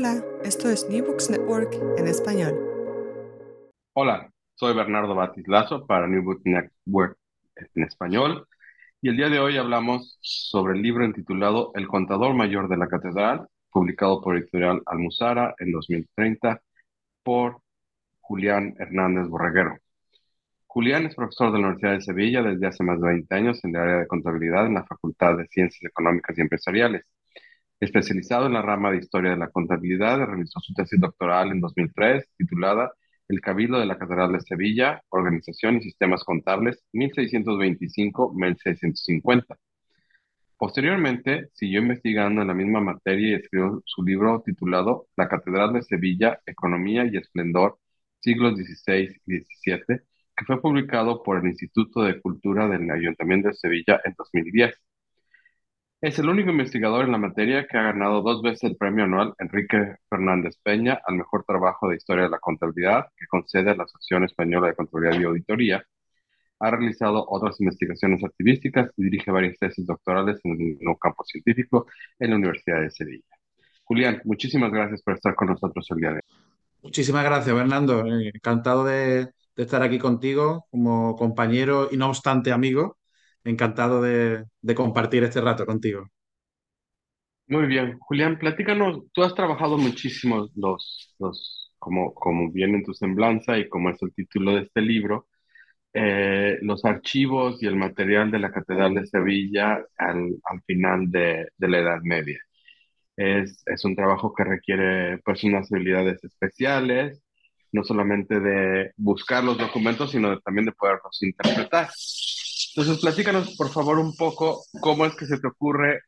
Hola, esto es New Books Network en español. Hola, soy Bernardo Batislazo para New Books Network en español y el día de hoy hablamos sobre el libro intitulado El contador mayor de la catedral, publicado por Editorial Almuzara en 2030 por Julián Hernández Borreguero. Julián es profesor de la Universidad de Sevilla desde hace más de 20 años en el área de contabilidad en la Facultad de Ciencias Económicas y Empresariales. Especializado en la rama de Historia de la Contabilidad, realizó su tesis doctoral en 2003 titulada El Cabildo de la Catedral de Sevilla, Organización y Sistemas Contables 1625-1650. Posteriormente, siguió investigando en la misma materia y escribió su libro titulado La Catedral de Sevilla, Economía y Esplendor, siglos XVI y XVII, que fue publicado por el Instituto de Cultura del Ayuntamiento de Sevilla en 2010. Es el único investigador en la materia que ha ganado dos veces el premio anual Enrique Fernández Peña al mejor trabajo de historia de la contabilidad que concede a la Asociación Española de Contabilidad y Auditoría. Ha realizado otras investigaciones activísticas y dirige varias tesis doctorales en el mismo campo científico en la Universidad de Sevilla. Julián, muchísimas gracias por estar con nosotros el día hoy. Muchísimas gracias, Fernando. Encantado de estar aquí contigo como compañero y no obstante amigo encantado de, compartir este rato contigo. Muy bien, Julián, platícanos, tú has trabajado muchísimo los, los como, como viene en tu semblanza y como es el título de este libro, eh, los archivos y el material de la Catedral de Sevilla al, al final de, de, la Edad Media. Es, es, un trabajo que requiere pues unas habilidades especiales, no solamente de buscar los documentos, sino también de poderlos interpretar. Entonces, platícanos, por favor, un poco cómo es que se te ocurre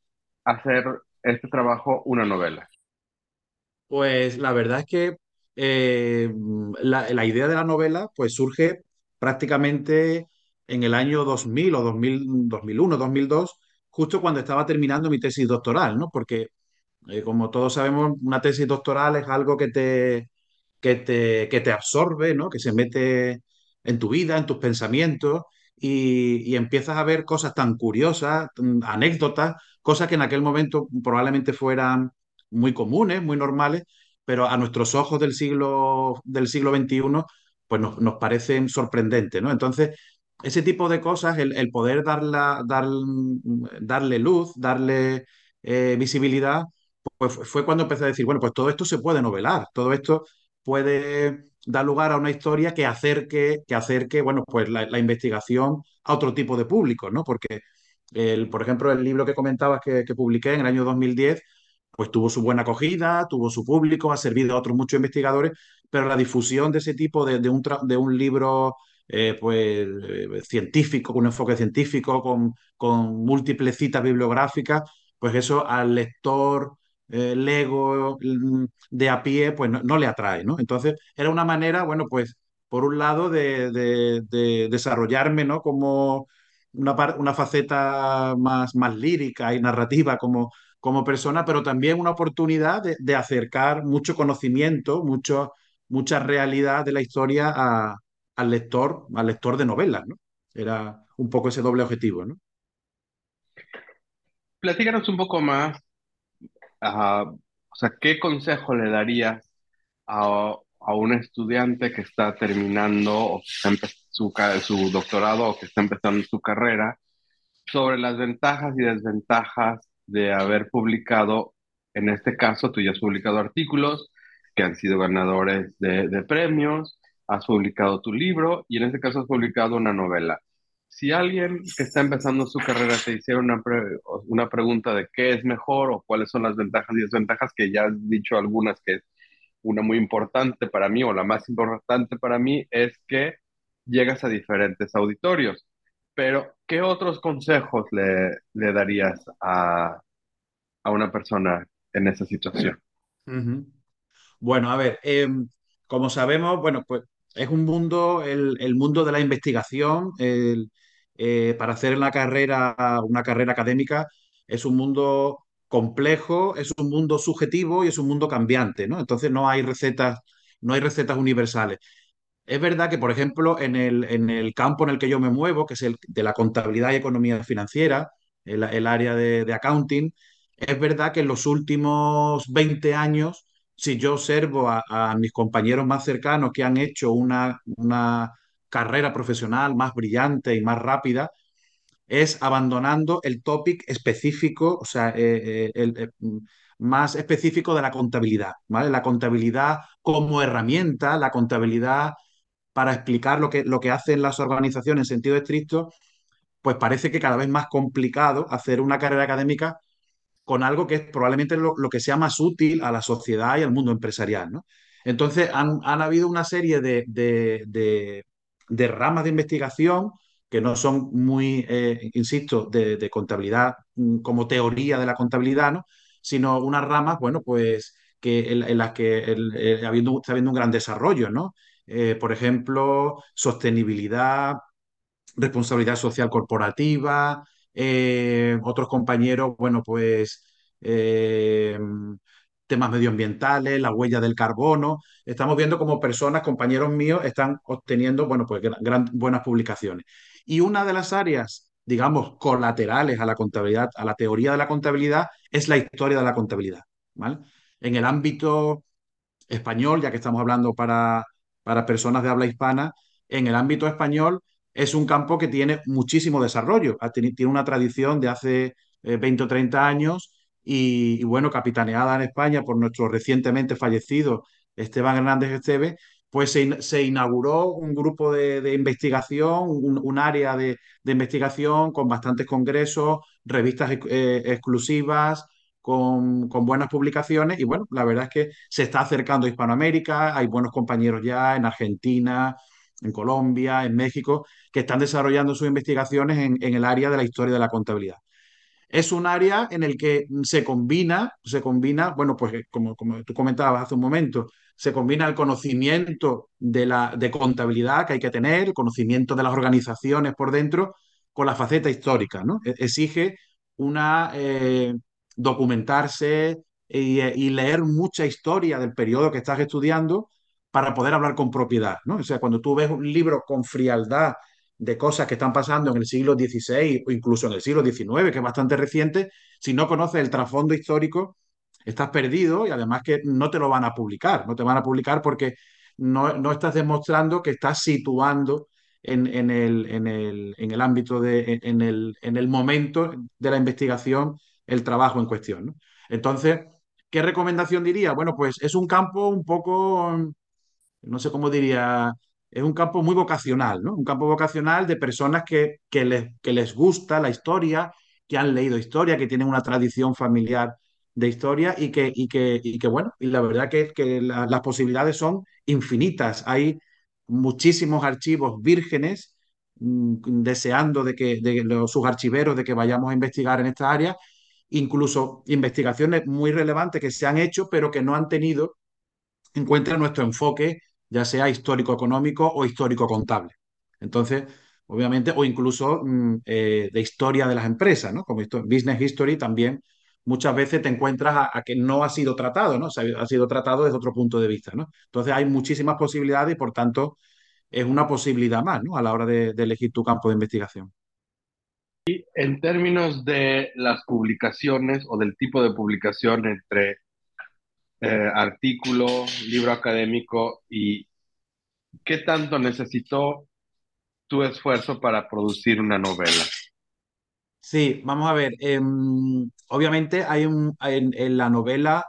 hacer este trabajo una novela. Pues la verdad es que eh, la, idea de la novela pues surge prácticamente en el año 2000 o 2000, 2001, 2002, justo cuando estaba terminando mi tesis doctoral, ¿no? Porque, eh, como todos sabemos, una tesis doctoral es algo que te, que te, que te absorbe, ¿no? Que se mete en tu vida, en tus pensamientos y, empiezas a ver cosas tan curiosas, mm, anécdotas, cosas que en aquel momento probablemente fueran muy comunes, muy normales, pero a nuestros ojos del siglo, del siglo XXI, pues nos, nos parecen sorprendentes, ¿no? Entonces, ese tipo de cosas, el, poder darla, dar, darle luz, darle eh, visibilidad, pues fue cuando empecé a decir, bueno, pues todo esto se puede novelar, todo esto puede dar lugar a una historia que acerque, que acerque bueno, pues la, investigación a otro tipo de público, ¿no? Porque, el, por ejemplo, el libro que comentabas que, publiqué en el año 2010, pues tuvo su buena acogida, tuvo su público, ha servido a otros muchos investigadores, pero la difusión de ese tipo de, un, de un libro eh, pues, eh, científico, con un enfoque científico, con, con múltiples citas bibliográficas, pues eso al lector el Lego mm, de a pie, pues no, le atrae, ¿no? Entonces, era una manera, bueno, pues, por un lado, de, desarrollarme, ¿no? Como una, una faceta más, más lírica y narrativa como, como persona, pero también una oportunidad de, acercar mucho conocimiento, mucho, mucha realidad de la historia al lector, al lector de novelas, ¿no? Era un poco ese doble objetivo, ¿no? Platícanos un poco más o sea, ¿qué consejo le darías a, a un estudiante que está terminando o que está su, su doctorado o que está empezando su carrera sobre las ventajas y desventajas de haber publicado, en este caso tú ya has publicado artículos que han sido ganadores de, de premios, has publicado tu libro y en este caso has publicado una novela si alguien que está empezando su carrera te hiciera una, una pregunta de qué es mejor o cuáles son las ventajas y desventajas, que ya has dicho algunas que es una muy importante para mí o la más importante para mí, es que llegas a diferentes auditorios. Pero, ¿qué otros consejos le, le darías a, a, una persona en esa situación? Bueno, a ver, em, como sabemos, bueno, pues es un mundo, el, mundo de la investigación, eh, para hacer carrera, una carrera académica es un mundo complejo, es un mundo subjetivo y es un mundo cambiante, ¿no? Entonces no hay recetas, no hay recetas universales. Es verdad que, por ejemplo, en el, en el campo en el que yo me muevo, que es el de la contabilidad y economía financiera, el, área de, accounting, es verdad que en los últimos 20 años si yo observo a, mis compañeros más cercanos que han hecho una, una carrera profesional más brillante y más rápida, es abandonando el topic específico, o sea, eh, eh, el, eh, más específico de la contabilidad, ¿vale? La contabilidad como herramienta, la contabilidad para explicar lo que, lo que hacen las organizaciones en sentido estricto, pues parece que cada vez más complicado hacer una carrera académica con algo que es probablemente lo, que sea más útil a la sociedad y al mundo empresarial. ¿no? Entonces, han, habido una serie de, de, ramas de investigación que no son muy, eh, insisto, de, contabilidad mm, como teoría de la contabilidad, ¿no? sino unas ramas, bueno, pues que en, las que está habiendo un gran desarrollo, ¿no? Eh, por ejemplo, sostenibilidad, responsabilidad social corporativa, eh, otros compañeros, bueno, pues eh, temas medioambientales, la huella del carbono. Estamos viendo como personas, compañeros míos, están obteniendo, bueno, pues gran, buenas publicaciones. Y una de las áreas, digamos, colaterales a la contabilidad, a la teoría de la contabilidad, es la historia de la contabilidad. ¿vale? En el ámbito español, ya que estamos hablando para, para personas de habla hispana, en el ámbito español es un campo que tiene muchísimo desarrollo, tiene una tradición de hace 20 eh, o 30 años y, bueno, capitaneada en España por nuestro recientemente fallecido Esteban Hernández Esteve, pues se, inauguró un grupo de, investigación, un, área de, investigación con bastantes congresos, revistas eh, exclusivas, con, con, buenas publicaciones y bueno, la verdad es que se está acercando Hispanoamérica, hay buenos compañeros ya en Argentina, en Colombia, en México, que están desarrollando sus investigaciones en, el área de la historia de la contabilidad. Es un área en el que se combina, se combina, bueno, pues como, como tú comentabas hace un momento, se combina el conocimiento de, la, de contabilidad que hay que tener, el conocimiento de las organizaciones por dentro, con la faceta histórica, ¿no? E, exige una eh, documentarse y, y, leer mucha historia del periodo que estás estudiando para poder hablar con propiedad, ¿no? O sea, cuando tú ves un libro con frialdad de cosas que están pasando en el siglo XVI o incluso en el siglo XIX, que es bastante reciente, si no conoces el trasfondo histórico, estás perdido y además que no te lo van a publicar, no te van a publicar porque no, no estás demostrando que estás situando en, en, el, en, el, en el, ámbito de, en el, en el momento de la investigación el trabajo en cuestión. Entonces, ¿qué recomendación diría? Bueno, pues es un campo un poco no sé cómo diría, es un campo muy vocacional, ¿no? Un campo vocacional de personas que, que, les, que les gusta la historia, que han leído historia, que tienen una tradición familiar de historia y que, y que, y que bueno, y la verdad que, que las posibilidades son infinitas. Hay muchísimos archivos vírgenes mm, deseando de que de los, sus archiveros de que vayamos a investigar en esta área, incluso investigaciones muy relevantes que se han hecho pero que no han tenido en cuenta nuestro enfoque ya sea histórico-económico o histórico-contable. Entonces, obviamente, o incluso mm, eh, de historia de las empresas, ¿no? Como business history también muchas veces te encuentras a, que no ha sido tratado, ¿no? ha sido tratado desde otro punto de vista, ¿no? Entonces hay muchísimas posibilidades y por tanto es una posibilidad más, ¿no? A la hora de, elegir tu campo de investigación. Y en términos de las publicaciones o del tipo de publicación entre eh, artículo, libro académico y qué tanto necesitó tu esfuerzo para producir una novela. Sí, vamos a ver. Em, obviamente hay en, la novela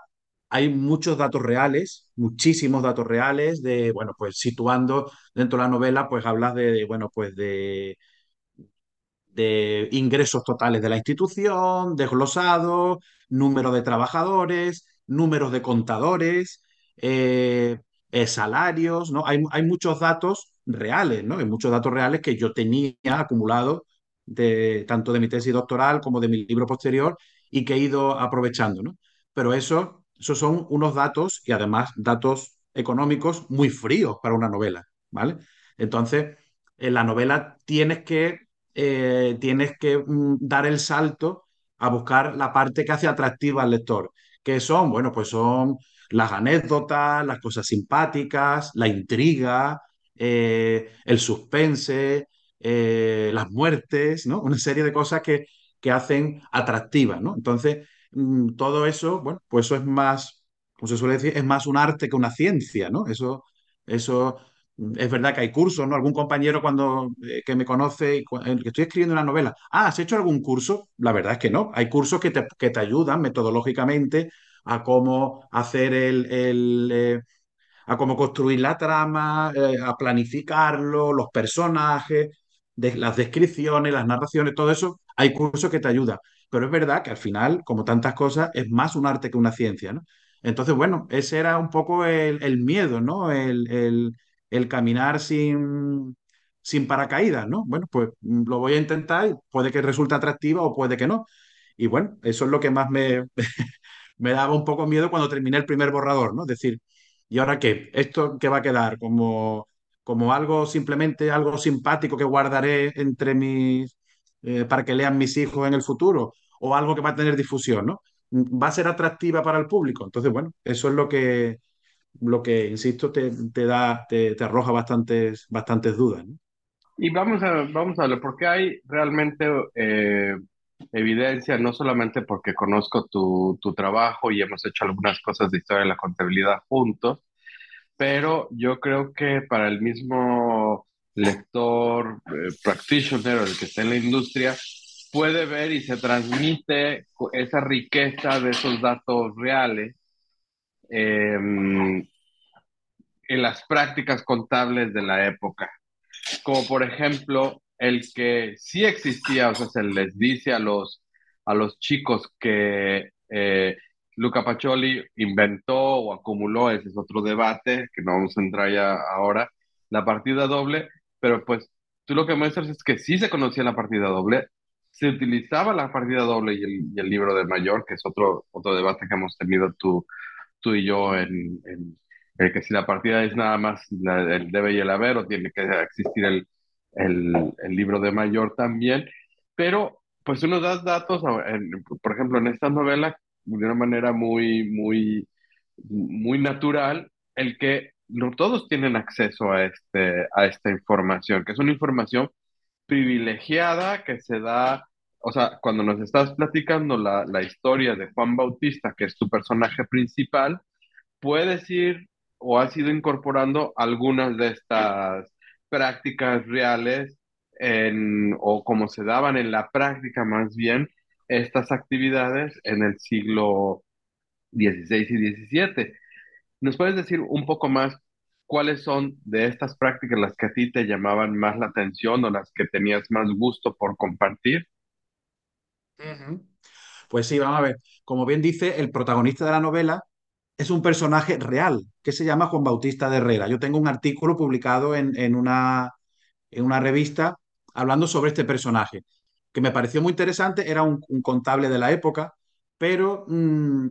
hay muchos datos reales, muchísimos datos reales de, bueno, pues situando dentro de la novela, pues hablas de, bueno, pues de, de ingresos totales de la institución, desglosados, número de trabajadores, números de contadores, eh, eh, salarios, ¿no? Hay, hay, muchos datos reales, ¿no? Hay muchos datos reales que yo tenía acumulados de, tanto de mi tesis doctoral como de mi libro posterior y que he ido aprovechando, ¿no? Pero eso, esos son unos datos y además datos económicos muy fríos para una novela, ¿vale? Entonces, en la novela tienes que, eh, tienes que mm, dar el salto a buscar la parte que hace atractiva al lector que son, bueno, pues son las anécdotas, las cosas simpáticas, la intriga, eh, el suspense, eh, las muertes, ¿no? Una serie de cosas que, que hacen atractivas, ¿no? Entonces, mm, todo eso, bueno, pues eso es más como se suele decir, es más un arte que una ciencia, ¿no? Eso, eso es verdad que hay cursos, ¿no? Algún compañero cuando eh, que me conoce y que estoy escribiendo una novela, ah, ¿has hecho algún curso? La verdad es que no. Hay cursos que te, que te ayudan metodológicamente a cómo hacer el, el eh, a cómo construir la trama, eh, a planificarlo, los personajes, las descripciones, las narraciones, todo eso. Hay cursos que te ayudan. Pero es verdad que al final, como tantas cosas, es más un arte que una ciencia. Entonces, bueno, ese era un poco el, el miedo, ¿no? El, el, el caminar sin, sin paracaídas, ¿no? Bueno, pues lo voy a intentar puede que resulte atractivo o puede que no. Y bueno, eso es lo que más me, me daba un poco miedo cuando terminé el primer borrador, ¿no? Es decir, ¿y ahora qué? ¿Esto qué va a quedar? ¿Como, como algo simplemente, algo simpático que guardaré entre mis, eh, para que lean mis hijos en el futuro? ¿O algo que va a tener difusión, ¿no? ¿Va a ser atractiva para el público? Entonces, bueno, eso es lo que, lo que insisto, te, te da, te, arroja bastantes, bastantes dudas. Y vamos a, vamos a ver, porque hay realmente eh, evidencia, no solamente porque conozco tu, tu trabajo y hemos hecho algunas cosas de historia de la contabilidad juntos, pero yo creo que para el mismo lector, eh, practitioner, el que está en la industria, puede ver y se transmite esa riqueza de esos datos reales eh, en las prácticas contables de la época. Como por ejemplo, el que sí existía, o sea, se les dice a los, a los chicos que eh, Luca Pacioli inventó o acumuló, ese es otro debate que no vamos a entrar ya ahora, la partida doble, pero pues tú lo que muestras es que sí se conocía la partida doble, se utilizaba la partida doble y el, y el libro de mayor, que es otro, otro debate que hemos tenido tú, tú y yo en, en que si la partida es nada más el debe y el haber o tiene que existir el, el, el libro de mayor también, pero pues tú nos das datos, por ejemplo, en esta novela, de una manera muy, muy, muy natural, el que no todos tienen acceso a, este, a esta información, que es una información privilegiada que se da, o sea, cuando nos estás platicando la, la historia de Juan Bautista, que es tu personaje principal, puedes ir o has ido incorporando algunas de estas prácticas reales en, o como se daban en la práctica más bien estas actividades en el siglo XVI y XVII. ¿Nos puedes decir un poco más cuáles son de estas prácticas las que a ti te llamaban más la atención o las que tenías más gusto por compartir? Pues sí, vamos a ver. Como bien dice, el protagonista de la novela es un personaje real que se llama Juan Bautista de Herrera. Yo tengo un artículo publicado en, una, en una revista hablando sobre este personaje, que me pareció muy interesante, era un, contable de la época, pero mmm,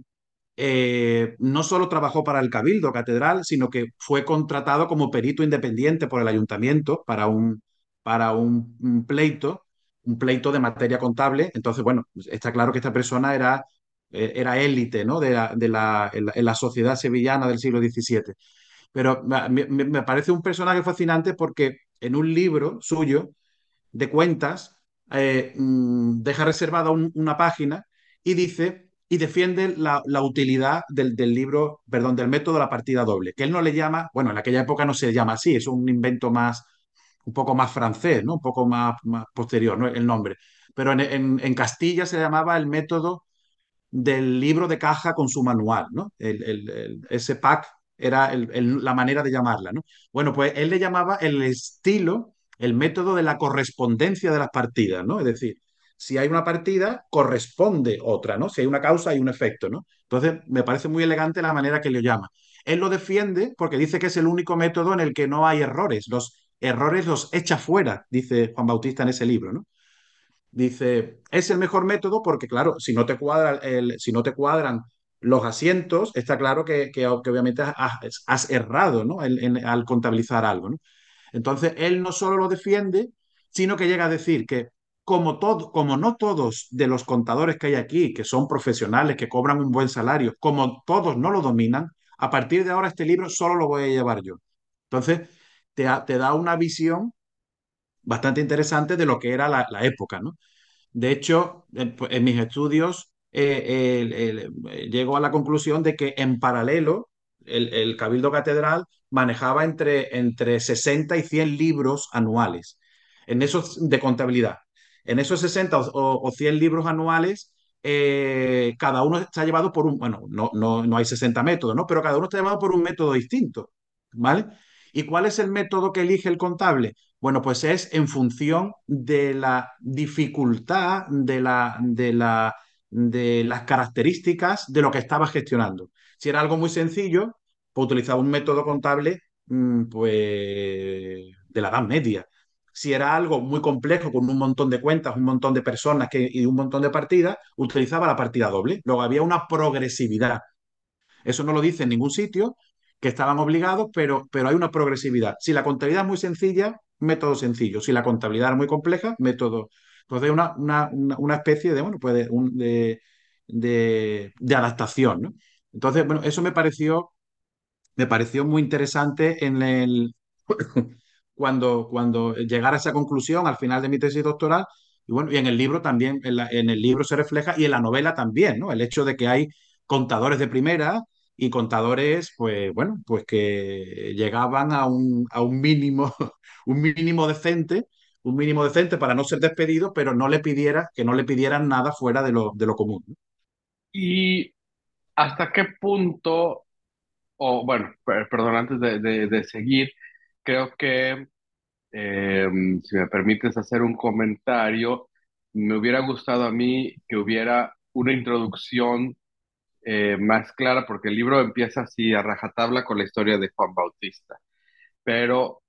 eh, no solo trabajó para el Cabildo Catedral, sino que fue contratado como perito independiente por el ayuntamiento para un, para un pleito, un pleito de materia contable. Entonces, bueno, está claro que esta persona era era élite ¿no? de, la, de la, en la, sociedad sevillana del siglo XVII. Pero me, me, parece un personaje fascinante porque en un libro suyo de cuentas eh, deja reservada un, una página y dice y defiende la, la utilidad del, del, libro, perdón, del método de la partida doble, que él no le llama, bueno, en aquella época no se llama así, es un invento más, un poco más francés, ¿no? Un poco más, más posterior, ¿no? El nombre. Pero en, en, en Castilla se llamaba el método del libro de caja con su manual, ¿no? El, el, ese pack era la manera de llamarla, ¿no? Bueno, pues él le llamaba el estilo, el método de la correspondencia de las partidas, ¿no? Es decir, si hay una partida, corresponde otra, ¿no? Si hay una causa, hay un efecto, ¿no? Entonces, me parece muy elegante la manera que le llama. Él lo defiende porque dice que es el único método en el que no hay errores. Los errores los echa fuera, dice Juan Bautista en ese libro, ¿no? Dice, es el mejor método porque, claro, si no te, cuadra si no te cuadran los asientos, está claro que, que, obviamente has, errado ¿no? Al contabilizar algo. Entonces, él no solo lo defiende, sino que llega a decir que como, todo, como no todos de los contadores que hay aquí, que son profesionales, que cobran un buen salario, como todos no lo dominan, a partir de ahora este libro solo lo voy a llevar yo. Entonces, te, te da una visión bastante interesante de lo que era la, época, ¿no? De hecho, en, mis estudios eh, llego a la conclusión de que en paralelo el, el Cabildo Catedral manejaba entre, entre 60 y 100 libros anuales en esos de contabilidad. En esos 60 o, o 100 libros anuales, eh, cada uno está llevado por un, bueno, no, no, no hay 60 métodos, ¿no? Pero cada uno está llevado por un método distinto, ¿vale? ¿Y cuál es el método que elige el contable? Bueno, pues es en función de la dificultad, de, la, de, la, de las características de lo que estaba gestionando. Si era algo muy sencillo, pues utilizaba un método contable mm, pues, de la Edad Media. Si era algo muy complejo, con un montón de cuentas, un montón de personas que, y un montón de partidas, utilizaba la partida doble. Luego había una progresividad. Eso no lo dice en ningún sitio, que estaban obligados, pero, pero hay una progresividad. Si la contabilidad es muy sencilla, método sencillo. Si la contabilidad es muy compleja, método. Entonces, una, una, una especie de, bueno, pues de, de, adaptación. Entonces, bueno, eso me pareció, me pareció muy interesante en el, cuando, cuando llegar a esa conclusión al final de mi tesis doctoral. Y bueno, y en el libro también, en el libro se refleja y en la novela también, ¿no? El hecho de que hay contadores de primera y contadores, pues bueno, pues que llegaban a un, a un mínimo, un mínimo decente, un mínimo decente para no ser despedido, pero no le pidiera, que no le pidieran nada fuera de lo, de lo común. ¿Y hasta qué punto, o bueno, perdón, antes de, de, de seguir, creo que eh, si me permites hacer un comentario, me hubiera gustado a mí que hubiera una introducción eh, más clara, porque el libro empieza así a rajatabla con la historia de Juan Bautista. Pero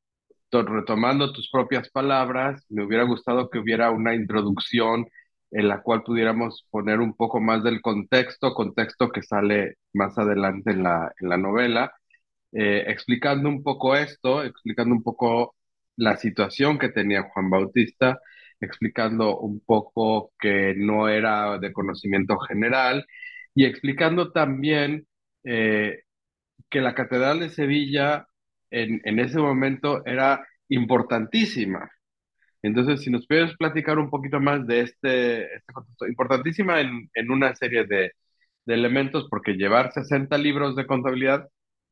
retomando tus propias palabras, me hubiera gustado que hubiera una introducción en la cual pudiéramos poner un poco más del contexto, contexto que sale más adelante en la, en la novela, eh, explicando un poco esto, explicando un poco la situación que tenía Juan Bautista, explicando un poco que no era de conocimiento general y explicando también eh, que la Catedral de Sevilla en, en, ese momento era importantísima. Entonces, si nos puedes platicar un poquito más de este, este contexto, importantísima en, en una serie de, de elementos, porque llevar 60 libros de contabilidad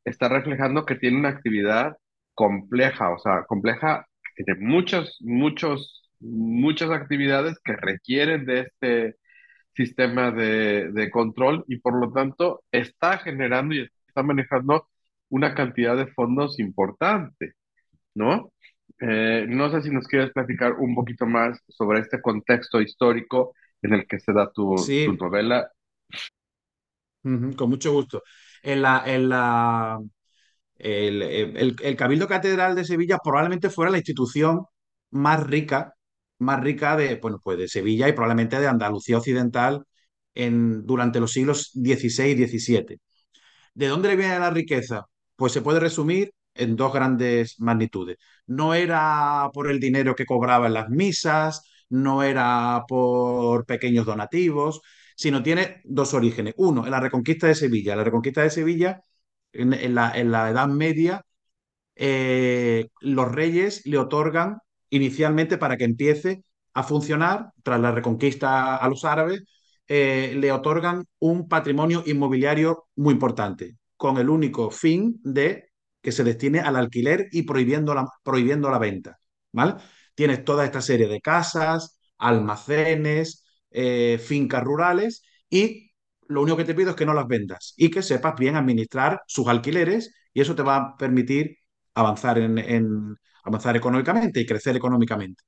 está reflejando que tiene una actividad compleja, o sea, compleja, que tiene muchos, muchos, muchas actividades que requieren de este sistema de, de, control y por lo tanto está generando y está manejando una cantidad de fondos importante, ¿no? Eh, no sé si nos quieres platicar un poquito más sobre este contexto histórico en el que se da tu, Sí, tu novela. con mucho gusto. En la, en la, el, el- el Cabildo Catedral de Sevilla probablemente fuera la institución más rica, más rica de, bueno, pues de Sevilla y probablemente de Andalucía Occidental en, durante los siglos XVI y XVII. ¿De dónde viene la riqueza? Pues se puede resumir en dos grandes magnitudes. No era por el dinero que cobraba en las misas, no era por pequeños donativos, sino tiene dos orígenes. Uno, en la reconquista de Sevilla. La reconquista de Sevilla, en, en la, en la Edad Media, eh, los reyes le otorgan inicialmente para que empiece a funcionar, tras la reconquista a los árabes, eh, le otorgan un patrimonio inmobiliario muy importante, con el único fin de que se destine al alquiler y prohibiendo la, prohibiendo la venta. ¿vale? Tienes toda esta serie de casas, almacenes, eh, fincas rurales y lo único que te pido es que no las vendas y que sepas bien administrar sus alquileres y eso te va a permitir avanzar, en, en, avanzar económicamente y crecer económicamente.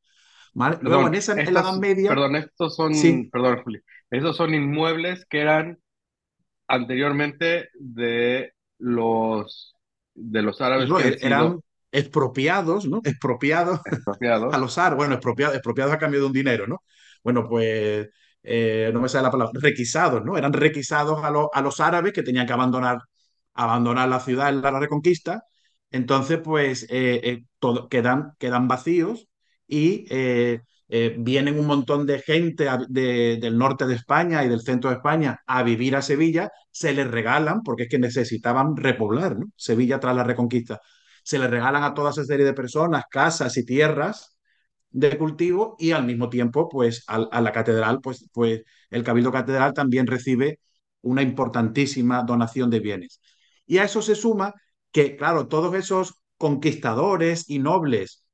¿vale? Luego, en, Perdón, esa, en la Edad Media, perdón, estos son, sí, perdón, Juli, estos son inmuebles que eran anteriormente de los, de los árabes no, que er, eran sido expropiados, ¿no? Expropiados a los árabes, bueno, expropiados, expropiados a cambio de un dinero, ¿no? Bueno, pues eh, no me sale la palabra, requisados, ¿no? Eran requisados a, lo, a los árabes que tenían que abandonar, abandonar la ciudad en la reconquista. Entonces, pues eh, eh, quedan, quedan vacíos y eh, eh, vienen un montón de gente a- de- del norte de España y del centro de España a vivir a Sevilla, se les regalan, porque es que necesitaban repoblar. Sevilla tras la reconquista. Se les regalan a toda esa serie de personas casas y tierras de cultivo y al mismo tiempo, pues a, la catedral, pues, pues el Cabildo Catedral también recibe una importantísima donación de bienes. Y a eso se suma que, claro, todos esos conquistadores y nobles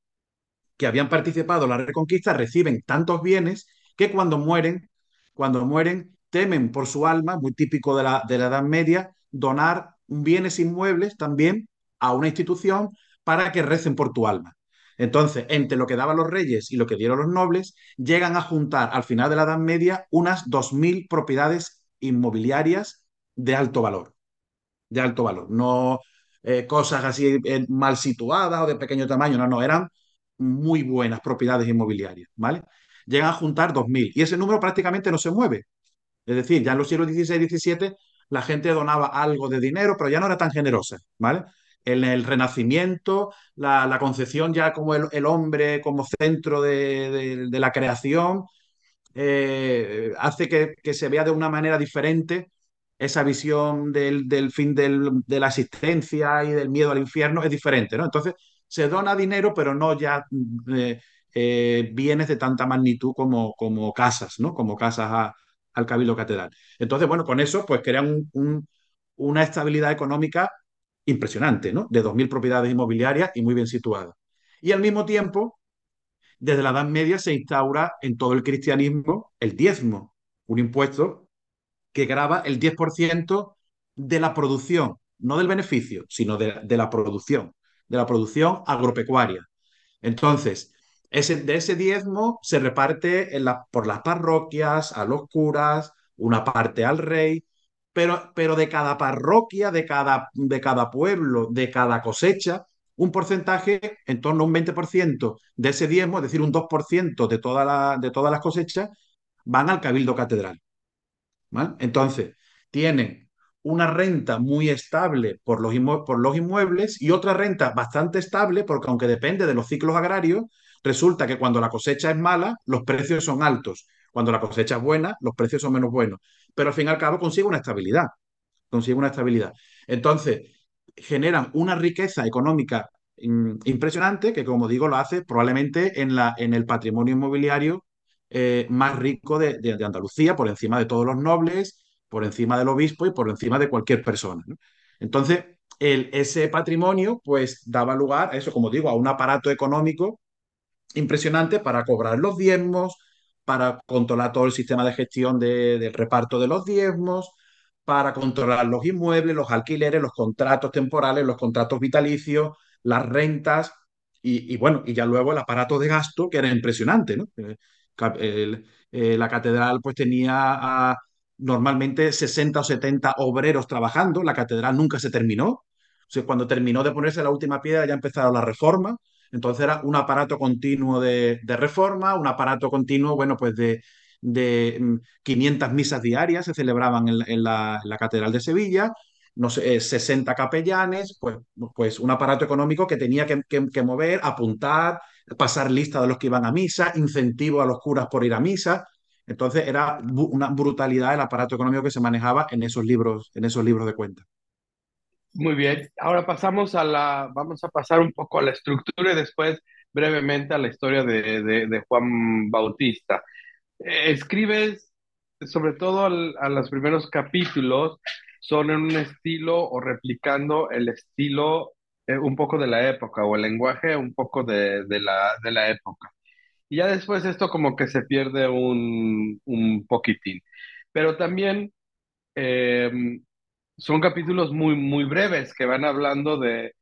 que habían participado en la reconquista reciben tantos bienes que cuando mueren, cuando mueren, temen por su alma, muy típico de la, de la Edad Media, donar bienes inmuebles también a una institución para que recen por tu alma. Entonces, entre lo que daban los reyes y lo que dieron los nobles, llegan a juntar al final de la Edad Media unas 2.000 propiedades inmobiliarias de alto valor. De alto valor. No eh, cosas así eh, mal situadas o de pequeño tamaño, no, no, eran muy buenas propiedades inmobiliarias, ¿vale? Llegan a juntar 2.000 y ese número prácticamente no se mueve. Es decir, ya en los siglos XVI y XVII la gente donaba algo de dinero, pero ya no era tan generosa, ¿vale? En el Renacimiento, la, concepción ya como el, hombre como centro de, la creación, eh, hace que, se vea de una manera diferente esa visión del, fin de la existencia y del miedo al infierno, es diferente, ¿no? Entonces, se dona dinero, pero no ya eh, eh, bienes de tanta magnitud como, como casas, ¿no? Como casas al Cabildo Catedral. Entonces, bueno, con eso, pues crean una estabilidad económica impresionante, ¿no? De 2.000 propiedades inmobiliarias y muy bien situadas. Y al mismo tiempo, desde la Edad Media se instaura en todo el cristianismo el diezmo, un impuesto que graba el 10% de la producción, no del beneficio, sino de, la producción, de la producción agropecuaria. Entonces, ese, de ese diezmo se reparte por las parroquias, a los curas, una parte al rey, pero, de cada parroquia, de cada, de cada pueblo, de cada cosecha, un porcentaje, en torno a un 20% de ese diezmo, es decir, un 2% de, toda la, de todas las cosechas, van al cabildo catedral. Entonces, tienen una renta muy estable por los, por los inmuebles y otra renta bastante estable porque aunque depende de los ciclos agrarios, resulta que cuando la cosecha es mala, los precios son altos. Cuando la cosecha es buena, los precios son menos buenos pero al fin y al cabo consigue una estabilidad. Consigue una estabilidad. Entonces, generan una riqueza económica impresionante que, como digo, lo hace probablemente en, la, en el patrimonio inmobiliario eh, más rico de, Andalucía, por encima de todos los nobles, por encima del obispo y por encima de cualquier persona. Entonces, ese patrimonio, pues, daba lugar a eso, como digo, a un aparato económico impresionante para cobrar los diezmos, para controlar todo el sistema de gestión del reparto de los diezmos, para controlar los inmuebles, los alquileres, los contratos temporales, los contratos vitalicios, las rentas y, bueno, y ya luego el aparato de gasto que era impresionante, ¿no? Eh, la catedral pues tenía normalmente 60 o 70 obreros trabajando, la catedral nunca se terminó, o sea, cuando terminó de ponerse la última piedra ya empezaron la reforma, entonces era un aparato continuo de, reforma, un aparato continuo, bueno, pues de, de 500 mm, misas diarias se celebraban en, la, Catedral de Sevilla, no sé, 60 eh, capellanes, pues, pues un aparato económico que tenía que, mover, apuntar, pasar lista de los que iban a misa, incentivo a los curas por ir a misa. Entonces era una brutalidad el aparato económico que se manejaba en esos libros, en esos libros de cuentas. Muy bien, ahora pasamos a la, vamos a pasar un poco a la estructura y después brevemente a la historia de, Juan Bautista. Eh, escribes, sobre todo a los primeros capítulos, son en un estilo o replicando el estilo eh, un poco de la época o el lenguaje un poco de, la, de la época. Y ya después esto como que se pierde un, un poquitín. Pero también eh, son capítulos muy, muy breves que van hablando de,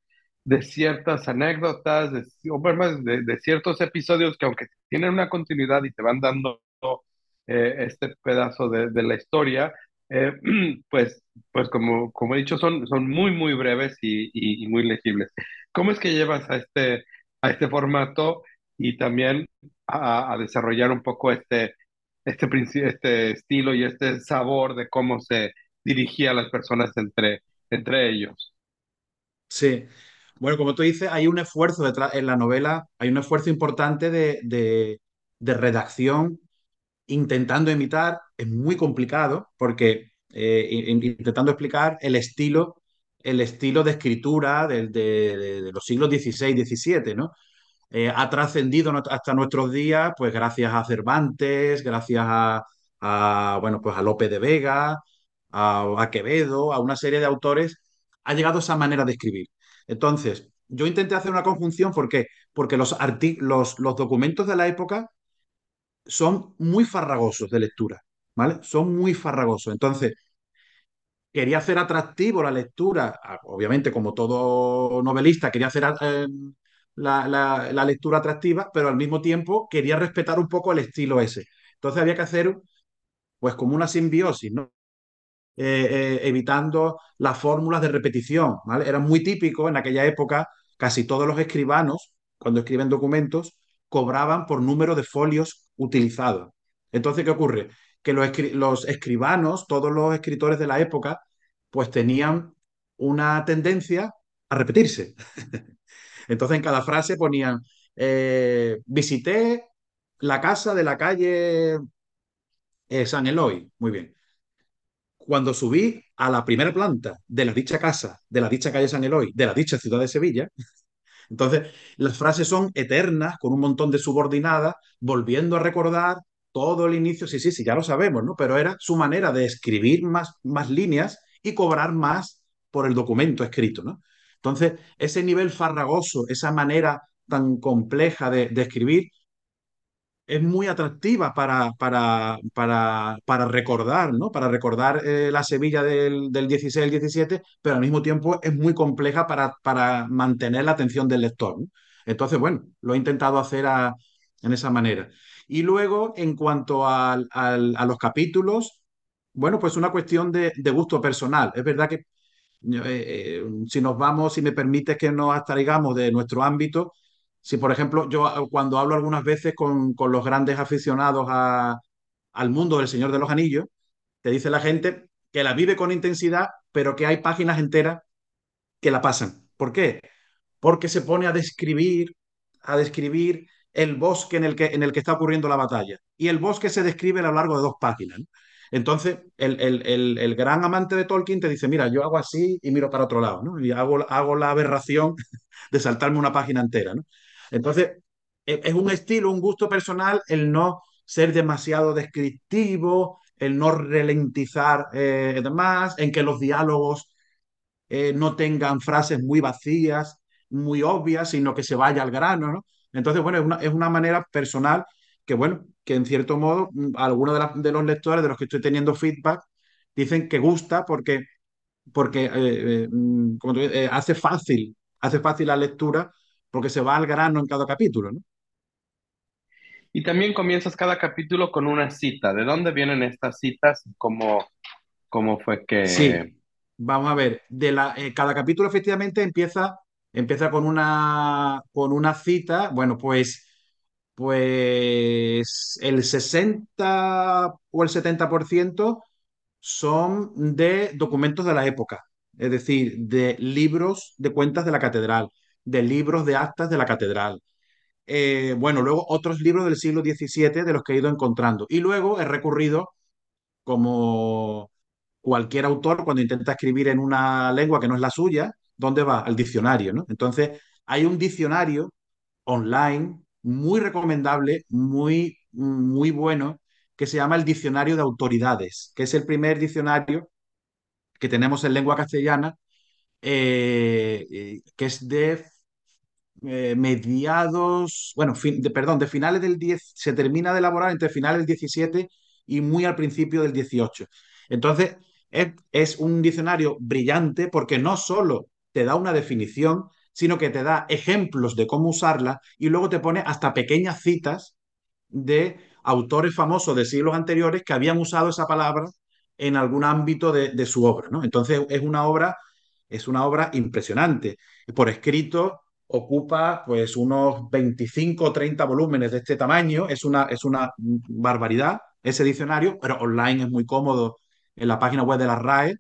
de ciertas anécdotas, de, de, de, ciertos episodios que aunque tienen una continuidad y te van dando eh, este pedazo de, de la historia, eh, pues, pues como, como he dicho, son, son muy, muy breves y, y, muy legibles. ¿Cómo es que llevas a este, a este formato y también a, a desarrollar un poco este, este, este estilo y este sabor de cómo se dirigía las personas entre, entre ellos. Sí. Bueno, como tú dices, hay un esfuerzo detrás, en la novela, hay un esfuerzo importante de, de, redacción intentando imitar, es muy complicado porque eh, intentando explicar el estilo, el estilo de escritura de, de, los siglos XVI XVII, ¿no? eh, ha trascendido hasta nuestros días, pues gracias a Cervantes, gracias a, a, bueno, pues a Lope de Vega, a, a Quevedo, a una serie de autores, ha llegado esa manera de escribir. Entonces, yo intenté hacer una conjunción, ¿por qué? Porque los, los, los documentos de la época son muy farragosos de lectura, ¿vale? Son muy farragosos. Entonces, quería hacer atractivo la lectura, obviamente como todo novelista, quería hacer eh, la, la, lectura atractiva, pero al mismo tiempo quería respetar un poco el estilo ese. Entonces había que hacer pues como una simbiosis, ¿no? Eh, eh, evitando las fórmulas de repetición, ¿vale? Era muy típico en aquella época, casi todos los escribanos, cuando escriben documentos, cobraban por número de folios utilizados. Entonces, ¿qué ocurre? Que los, escribanos, todos los escritores de la época, pues tenían una tendencia a repetirse. Entonces en cada frase ponían, eh, visité la casa de la calle eh, San Eloy. Muy bien. Cuando subí a la primera planta de la dicha casa, de la dicha calle San Eloy, de la dicha ciudad de Sevilla, entonces las frases son eternas, con un montón de subordinadas, volviendo a recordar todo el inicio. Sí, sí, sí, ya lo sabemos, ¿no? Pero era su manera de escribir más, más líneas y cobrar más por el documento escrito, ¿no? Entonces, ese nivel farragoso, esa manera tan compleja de, escribir, es muy atractiva para, para, para, para recordar, ¿no? Para recordar eh, la Sevilla del, del 16 al 17, pero al mismo tiempo es muy compleja para, para mantener la atención del lector. Entonces, bueno, lo he intentado hacer en esa manera. Y luego, en cuanto a los capítulos, bueno, pues una cuestión de, gusto personal. Es verdad que eh, eh, si nos vamos, si me permites que nos abstraigamos de nuestro ámbito, si por ejemplo yo ah, cuando hablo algunas veces con, los grandes aficionados al mundo del Señor de los Anillos, te dice la gente que la vive con intensidad, pero que hay páginas enteras que la pasan. ¿Por qué? Porque se pone a describir, a describir el bosque en el que, en el que está ocurriendo la batalla. Y el bosque se describe a lo largo de dos páginas. Entonces, el, el, gran amante de Tolkien te dice, mira, yo hago así y miro para otro lado, ¿no? Y hago, hago la aberración de saltarme una página entera, ¿no? Entonces, e, es un estilo, un gusto personal el no ser demasiado descriptivo, el no ralentizar eh, demás, en que los diálogos eh, no tengan frases muy vacías, muy obvias, sino que se vaya al grano, ¿no? Entonces, bueno, es una, es una manera personal que, bueno, que en cierto modo mm, algunos de, los lectores de los que estoy teniendo feedback dicen que gusta porque, porque eh, eh, mm, hace fácil, hace fácil la lectura porque se va al grano en cada capítulo, ¿no? Y también comienzas cada capítulo con una cita. ¿De dónde vienen estas citas? ¿Cómo, cómo fue que...? Sí, vamos a ver. De la, cada capítulo efectivamente empieza, empieza con, una, con una cita. Bueno, pues pues el 60 o el 70% son de documentos de la época, es decir, de libros de cuentas de la catedral, de libros de actas de la catedral. Eh, bueno, luego otros libros del siglo XVII de los que he ido encontrando. Y luego he recurrido, como cualquier autor, cuando intenta escribir en una lengua que no es la suya, ¿dónde va? Al diccionario, ¿no? Entonces, hay un diccionario online muy recomendable, muy, muy bueno, que se llama el Diccionario de Autoridades, que es el primer diccionario que tenemos en lengua castellana, eh, eh, que es de eh, mediados, bueno, de, perdón, de finales del 10, se termina de elaborar entre finales del 17 y muy al principio del 18. Entonces, es, es un diccionario brillante porque no solo te da una definición, sino que te da ejemplos de cómo usarla y luego te pone hasta pequeñas citas de autores famosos de siglos anteriores que habían usado esa palabra en algún ámbito de, su obra. ¿no? Entonces es una obra, es una obra impresionante. Por escrito ocupa pues unos 25 o 30 volúmenes de este tamaño, es una, es una barbaridad ese diccionario, pero online es muy cómodo en la página web de la RAE,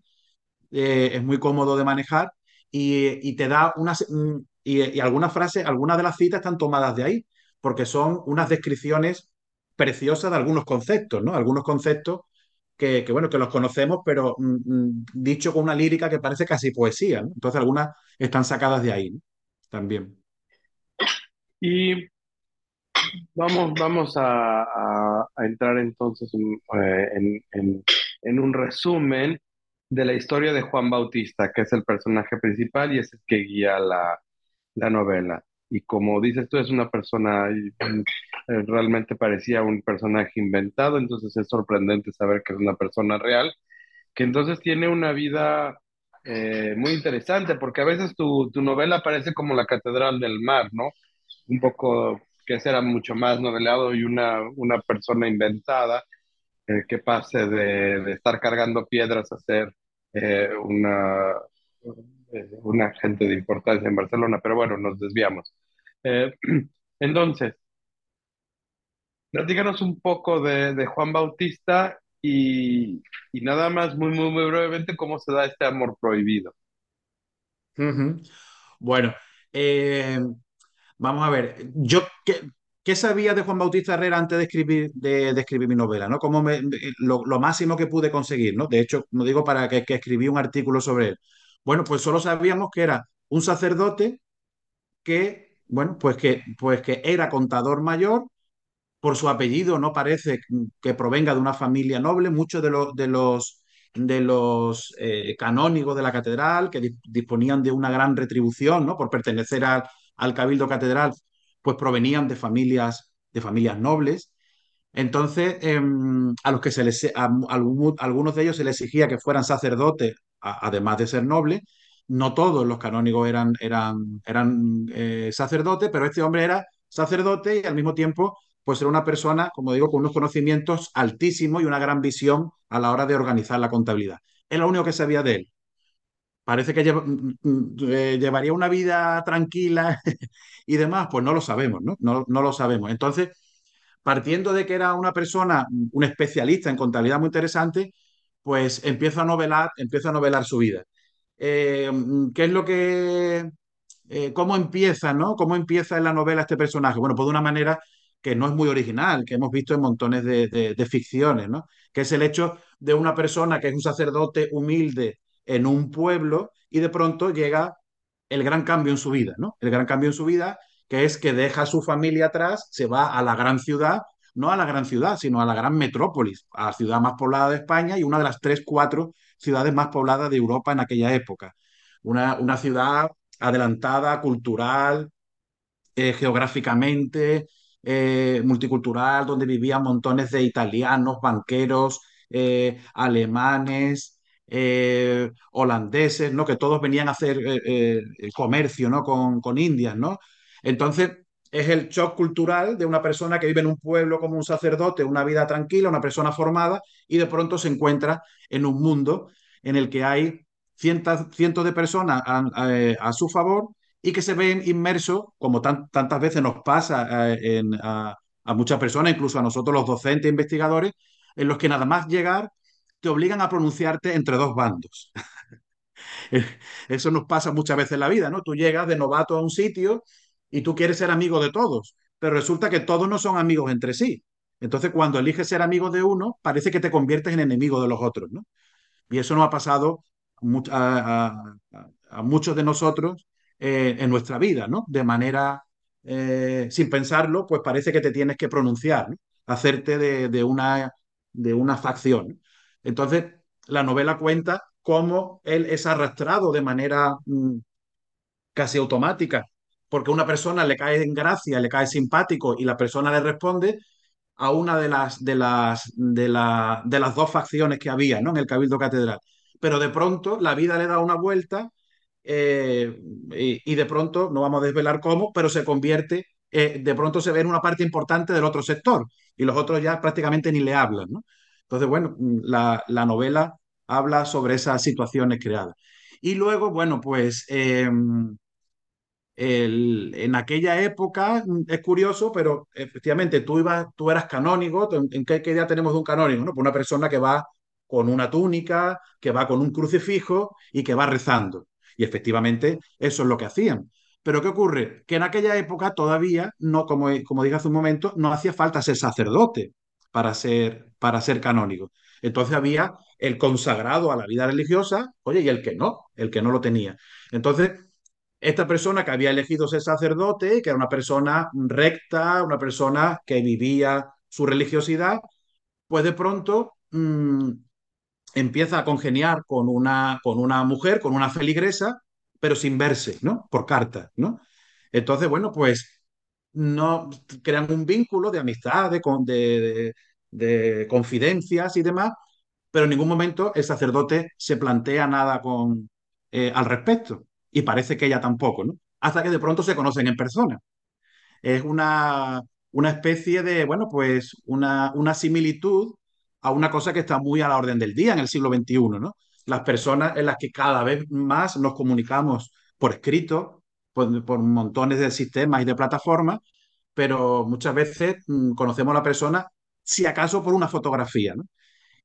eh, es muy cómodo de manejar y, te da unas, mm, y, algunas frases, algunas de las citas están tomadas de ahí, porque son unas descripciones preciosas de algunos conceptos, ¿no? Algunos conceptos que, bueno, que los conocemos, pero mm, mm, dicho con una lírica que parece casi poesía, ¿no? Entonces algunas están sacadas de ahí, También. Y vamos, vamos a, entrar entonces en, eh, en- en- en un resumen de la historia de Juan Bautista, que es el personaje principal y es el que guía la, la novela. Y como dices tú, es una persona, mm, eh, realmente parecía un personaje inventado, entonces es sorprendente saber que es una persona real, que entonces tiene una vida eh, muy interesante, porque a veces tu, tu novela parece como la Catedral del Mar, ¿no? Un poco que será mucho más novelado y una, una persona inventada eh, que pase de, de estar cargando piedras a ser eh, una, eh, un agente de importancia en Barcelona, pero bueno, nos desviamos. Eh, entonces, platícanos un poco de, de Juan Bautista y, y nada más, muy, muy, brevemente, cómo se da este amor prohibido. Bueno, eh, vamos a ver, yo qué, qué sabía de Juan Bautista Herrera antes de escribir, de, escribir mi novela, ¿no? Cómo me- lo, lo máximo que pude conseguir, ¿no? De hecho, no digo para que, que escribí un artículo sobre él. Bueno, pues solo sabíamos que era un sacerdote que, bueno, pues que, pues que era contador mayor por su apellido no parece que provenga de una familia noble. Muchos de los, de los, de los eh, canónigos de la catedral, que dis- disponían de una gran retribución ¿no? por pertenecer al, al cabildo catedral, pues provenían de familias, de familias nobles. Entonces, eh, a los que se les, a, algunos de ellos se les exigía que fueran sacerdotes, además de ser nobles. No todos los canónigos eran, eran, eran eh, sacerdotes, pero este hombre era sacerdote y al mismo tiempo, pues era una persona, como digo, con unos conocimientos altísimos y una gran visión a la hora de organizar la contabilidad. Es lo único que sabía de él. Parece que lleva, eh, llevaría una vida tranquila y demás, pues no lo sabemos, ¿no? No, lo sabemos. Entonces, partiendo de que era una persona, un especialista en contabilidad muy interesante, pues empiezo a novelar, empiezo a novelar su vida. Eh, ¿Qué es lo que, eh, cómo empieza, ¿no? ¿Cómo empieza en la novela este personaje? Bueno, pues de una manera que no es muy original, que hemos visto en montones de, ficciones, ¿no? Que es el hecho de una persona que es un sacerdote humilde en un pueblo y de pronto llega el gran cambio en su vida, ¿no? El gran cambio en su vida, que es que deja a su familia atrás, se va a la gran ciudad, no a la gran ciudad, sino a la gran metrópolis, a la ciudad más poblada de España y una de las tres, cuatro ciudades más pobladas de Europa en aquella época. Una, una ciudad adelantada, cultural, eh, geográficamente, eh, multicultural, donde vivían montones de italianos, banqueros, eh, alemanes, eh, holandeses, ¿no? Que todos venían a hacer eh, comercio, ¿no? Con, con Indias, ¿no? Entonces, es el shock cultural de una persona que vive en un pueblo como un sacerdote, una vida tranquila, una persona formada, y de pronto se encuentra en un mundo en el que hay cientos, cientos de personas a su favor y que se ven inmersos, como tan, tantas veces nos pasa eh, en, a, muchas personas, incluso a nosotros los docentes e investigadores, en los que nada más llegar te obligan a pronunciarte entre dos bandos. Eso nos pasa muchas veces en la vida, ¿no? Tú llegas de novato a un sitio y tú quieres ser amigo de todos, pero resulta que todos no son amigos entre sí. Entonces, cuando eliges ser amigo de uno, parece que te conviertes en enemigo de los otros, ¿no? Y eso nos ha pasado a muchos de nosotros eh, en nuestra vida, ¿no? De manera, eh, sin pensarlo, pues parece que te tienes que pronunciar, hacerte de, de, una, de una facción. Entonces, la novela cuenta cómo él es arrastrado de manera mmm, casi automática, porque una persona le cae en gracia, le cae simpático y la persona le responde a una de las, de las, de la, de las dos facciones que había ¿no? en el Cabildo Catedral. Pero de pronto la vida le da una vuelta eh, y, de pronto, no vamos a desvelar cómo, pero se convierte, eh, de pronto se ve en una parte importante del otro sector y los otros ya prácticamente ni le hablan. Entonces, bueno, la, la, novela habla sobre esas situaciones creadas. Y luego, bueno, pues eh, el, en aquella época es curioso, pero efectivamente tú, ibas, tú eras canónigo. ¿En qué, qué idea tenemos de un canónigo? ¿no? Pues una persona que va con una túnica, que va con un crucifijo y que va rezando. Y efectivamente eso es lo que hacían. Pero ¿qué ocurre? Que en aquella época todavía, no, como, como dije hace un momento, no hacía falta ser sacerdote para ser, para ser canónigo. Entonces había el consagrado a la vida religiosa, oye, y el que no, el que no lo tenía. Entonces, esta persona que había elegido ser sacerdote, que era una persona recta, una persona que vivía su religiosidad, pues de pronto mmm, empieza a congeniar con una, con una mujer, con una feligresa, pero sin verse, ¿no? Por carta, ¿no? Entonces, bueno, pues no crean un vínculo de amistad, de, de, de, confidencias y demás, pero en ningún momento el sacerdote se plantea nada con, eh, al respecto. Y parece que ella tampoco, ¿no? Hasta que de pronto se conocen en persona. Es una, una especie de, bueno, pues una, una similitud a una cosa que está muy a la orden del día en el siglo XXI, ¿no? Las personas en las que cada vez más nos comunicamos por escrito, por, por montones de sistemas y de plataformas, pero muchas veces mmm, conocemos a la persona, si acaso, por una fotografía, ¿no?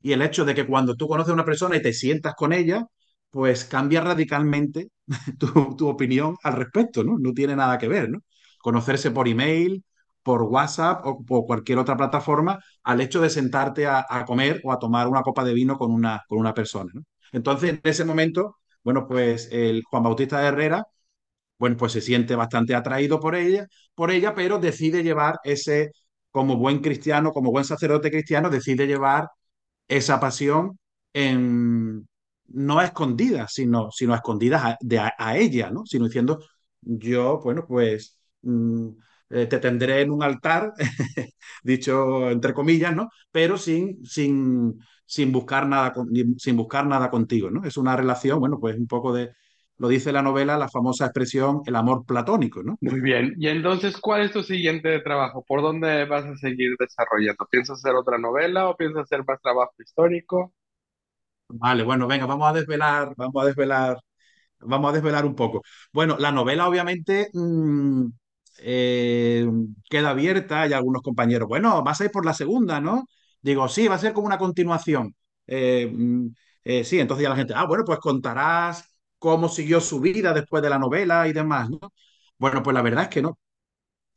Y el hecho de que cuando tú conoces a una persona y te sientas con ella, pues cambia radicalmente tu, tu opinión al respecto, ¿no? No tiene nada que ver, ¿no? Conocerse por email, por WhatsApp o por cualquier otra plataforma al hecho de sentarte a, comer o a tomar una copa de vino con una, con una persona. ¿no? Entonces, en ese momento, bueno, pues el Juan Bautista de Herrera, bueno, pues se siente bastante atraído por ella, por ella, pero decide llevar ese, como buen cristiano, como buen sacerdote cristiano, decide llevar esa pasión en, no a escondidas, sino, sino a escondidas a, de, a, ella, ¿no? Sino diciendo, yo, bueno, pues mmm, eh, te tendré en un altar, dicho entre comillas, ¿no? Pero sin, sin, sin, buscar nada con, sin buscar nada contigo, ¿no? Es una relación, bueno, pues un poco de, lo dice la novela, la famosa expresión, el amor platónico, ¿no? Muy bien. Y entonces, ¿cuál es tu siguiente trabajo? ¿Por dónde vas a seguir desarrollando? ¿Piensas hacer otra novela o piensas hacer más trabajo histórico? Vale, bueno, venga, vamos a desvelar, vamos a desvelar, vamos a desvelar un poco. Bueno, la novela obviamente mmm, eh, queda abierta. Hay algunos compañeros, bueno, vas a ir por la segunda, ¿no? Digo, sí, va a ser como una continuación. Eh, eh, sí, entonces ya la gente, ah, bueno, pues contarás cómo siguió su vida después de la novela y demás, ¿no? Bueno, pues la verdad es que no.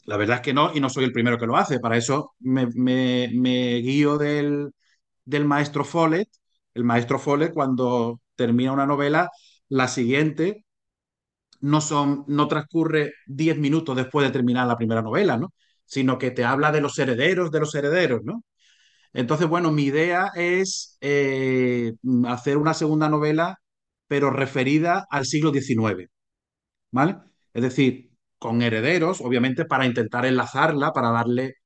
La verdad es que no, y no soy el primero que lo hace. Para eso me, me, me guío del, del maestro Follett. El maestro Follett, cuando termina una novela, la siguiente no, son, no transcurre 10 minutos después de terminar la primera novela, ¿no? Sino que te habla de los herederos de los herederos, ¿no? Entonces, bueno, mi idea es eh, hacer una segunda novela, pero referida al siglo XIX, ¿vale? Es decir, con herederos, obviamente, para intentar enlazarla, para darle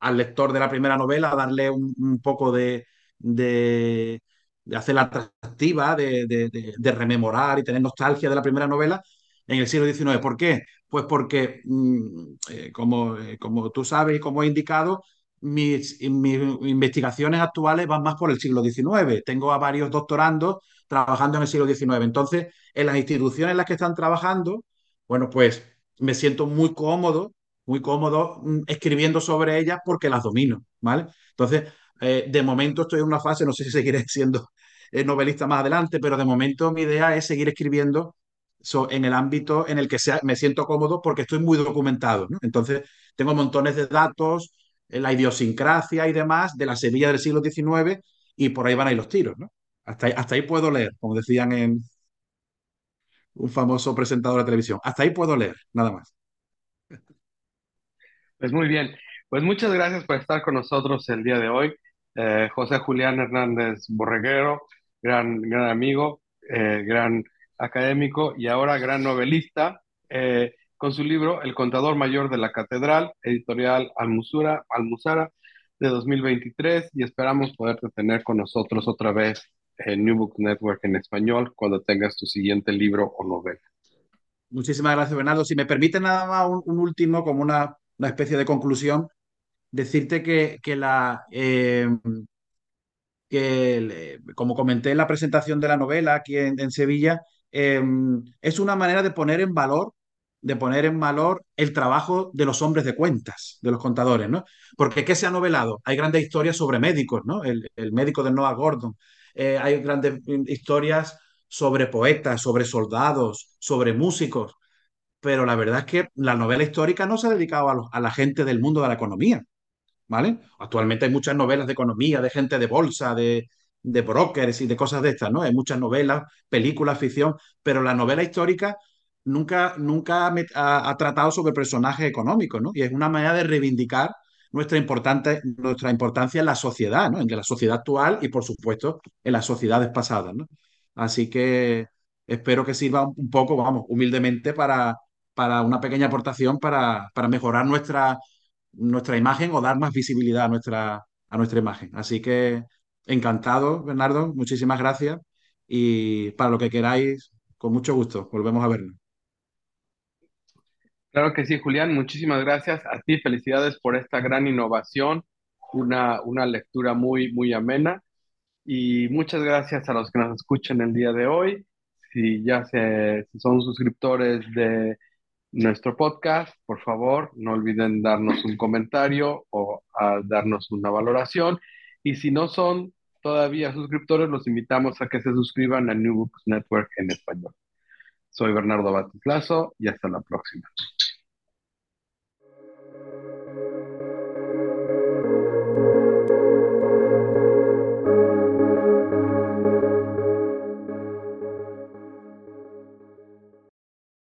al lector de la primera novela, darle un, poco de, de, de, hacerla atractiva, de, de rememorar y tener nostalgia de la primera novela, en el siglo XIX. ¿Por qué? Pues porque, mmm, eh, como, eh, como tú sabes y como he indicado, mis, investigaciones actuales van más por el siglo XIX. Tengo a varios doctorandos trabajando en el siglo XIX. Entonces, en las instituciones en las que están trabajando, bueno, pues me siento muy cómodo, muy cómodo mmm, escribiendo sobre ellas porque las domino, ¿vale? Entonces, eh, de momento estoy en una fase, no sé si seguiré siendo novelista más adelante, pero de momento mi idea es seguir escribiendo en el ámbito en el que me siento cómodo porque estoy muy documentado. ¿no? Entonces, tengo montones de datos, eh, la idiosincrasia y demás de la Sevilla del siglo XIX y por ahí van ahí los tiros. ¿no? Hasta, ahí, hasta ahí puedo leer, como decían en un famoso presentador de televisión. Hasta ahí puedo leer, nada más. Pues muy bien. Pues muchas gracias por estar con nosotros el día de hoy. Eh, José Julián Hernández Borreguero, gran, gran amigo, eh, gran académico y ahora gran novelista, eh, con su libro El contador mayor de la catedral, editorial Almusura, Almuzara, de 2023, y esperamos poderte tener con nosotros otra vez en New Book Network en español cuando tengas tu siguiente libro o novela. Muchísimas gracias, Bernardo. Si me permite nada más un, un último, como una, una, especie de conclusión, decirte que, que la... Eh, que, como comenté en la presentación de la novela aquí en, en Sevilla, eh, es una manera de poner en valor de poner en valor el trabajo de los hombres de cuentas, de los contadores, ¿no? Porque ¿qué se ha novelado? Hay grandes historias sobre médicos, ¿no? El, el médico de Noah Gordon. Eh, hay grandes historias sobre poetas, sobre soldados, sobre músicos. Pero la verdad es que la novela histórica no se ha dedicado a, los, a la gente del mundo de la economía, ¿vale? Actualmente hay muchas novelas de economía, de gente de bolsa, de, de brokers y de cosas de estas, ¿no? Hay muchas novelas, películas, ficción, pero la novela histórica nunca, nunca ha, tratado sobre personajes económicos, ¿no? Y es una manera de reivindicar nuestra, importante, nuestra importancia en la sociedad, ¿no? En la sociedad actual y, por supuesto, en las sociedades pasadas, ¿no? Así que espero que sirva un poco, vamos, humildemente para, para una pequeña aportación para, para mejorar nuestra, nuestra imagen o dar más visibilidad a nuestra, a nuestra imagen. Así que encantado, Bernardo, muchísimas gracias. Y para lo que queráis, con mucho gusto, volvemos a vernos. Claro que sí, Julián, muchísimas gracias a ti, felicidades por esta gran innovación, una, una lectura muy, muy amena. Y muchas gracias a los que nos escuchan el día de hoy. Si ya se, son suscriptores de nuestro podcast, por favor, no olviden darnos un comentario o darnos una valoración. Y si no son todavía suscriptores, los invitamos a que se suscriban a New Books Network en español. Soy Bernardo Batislazo y hasta la próxima.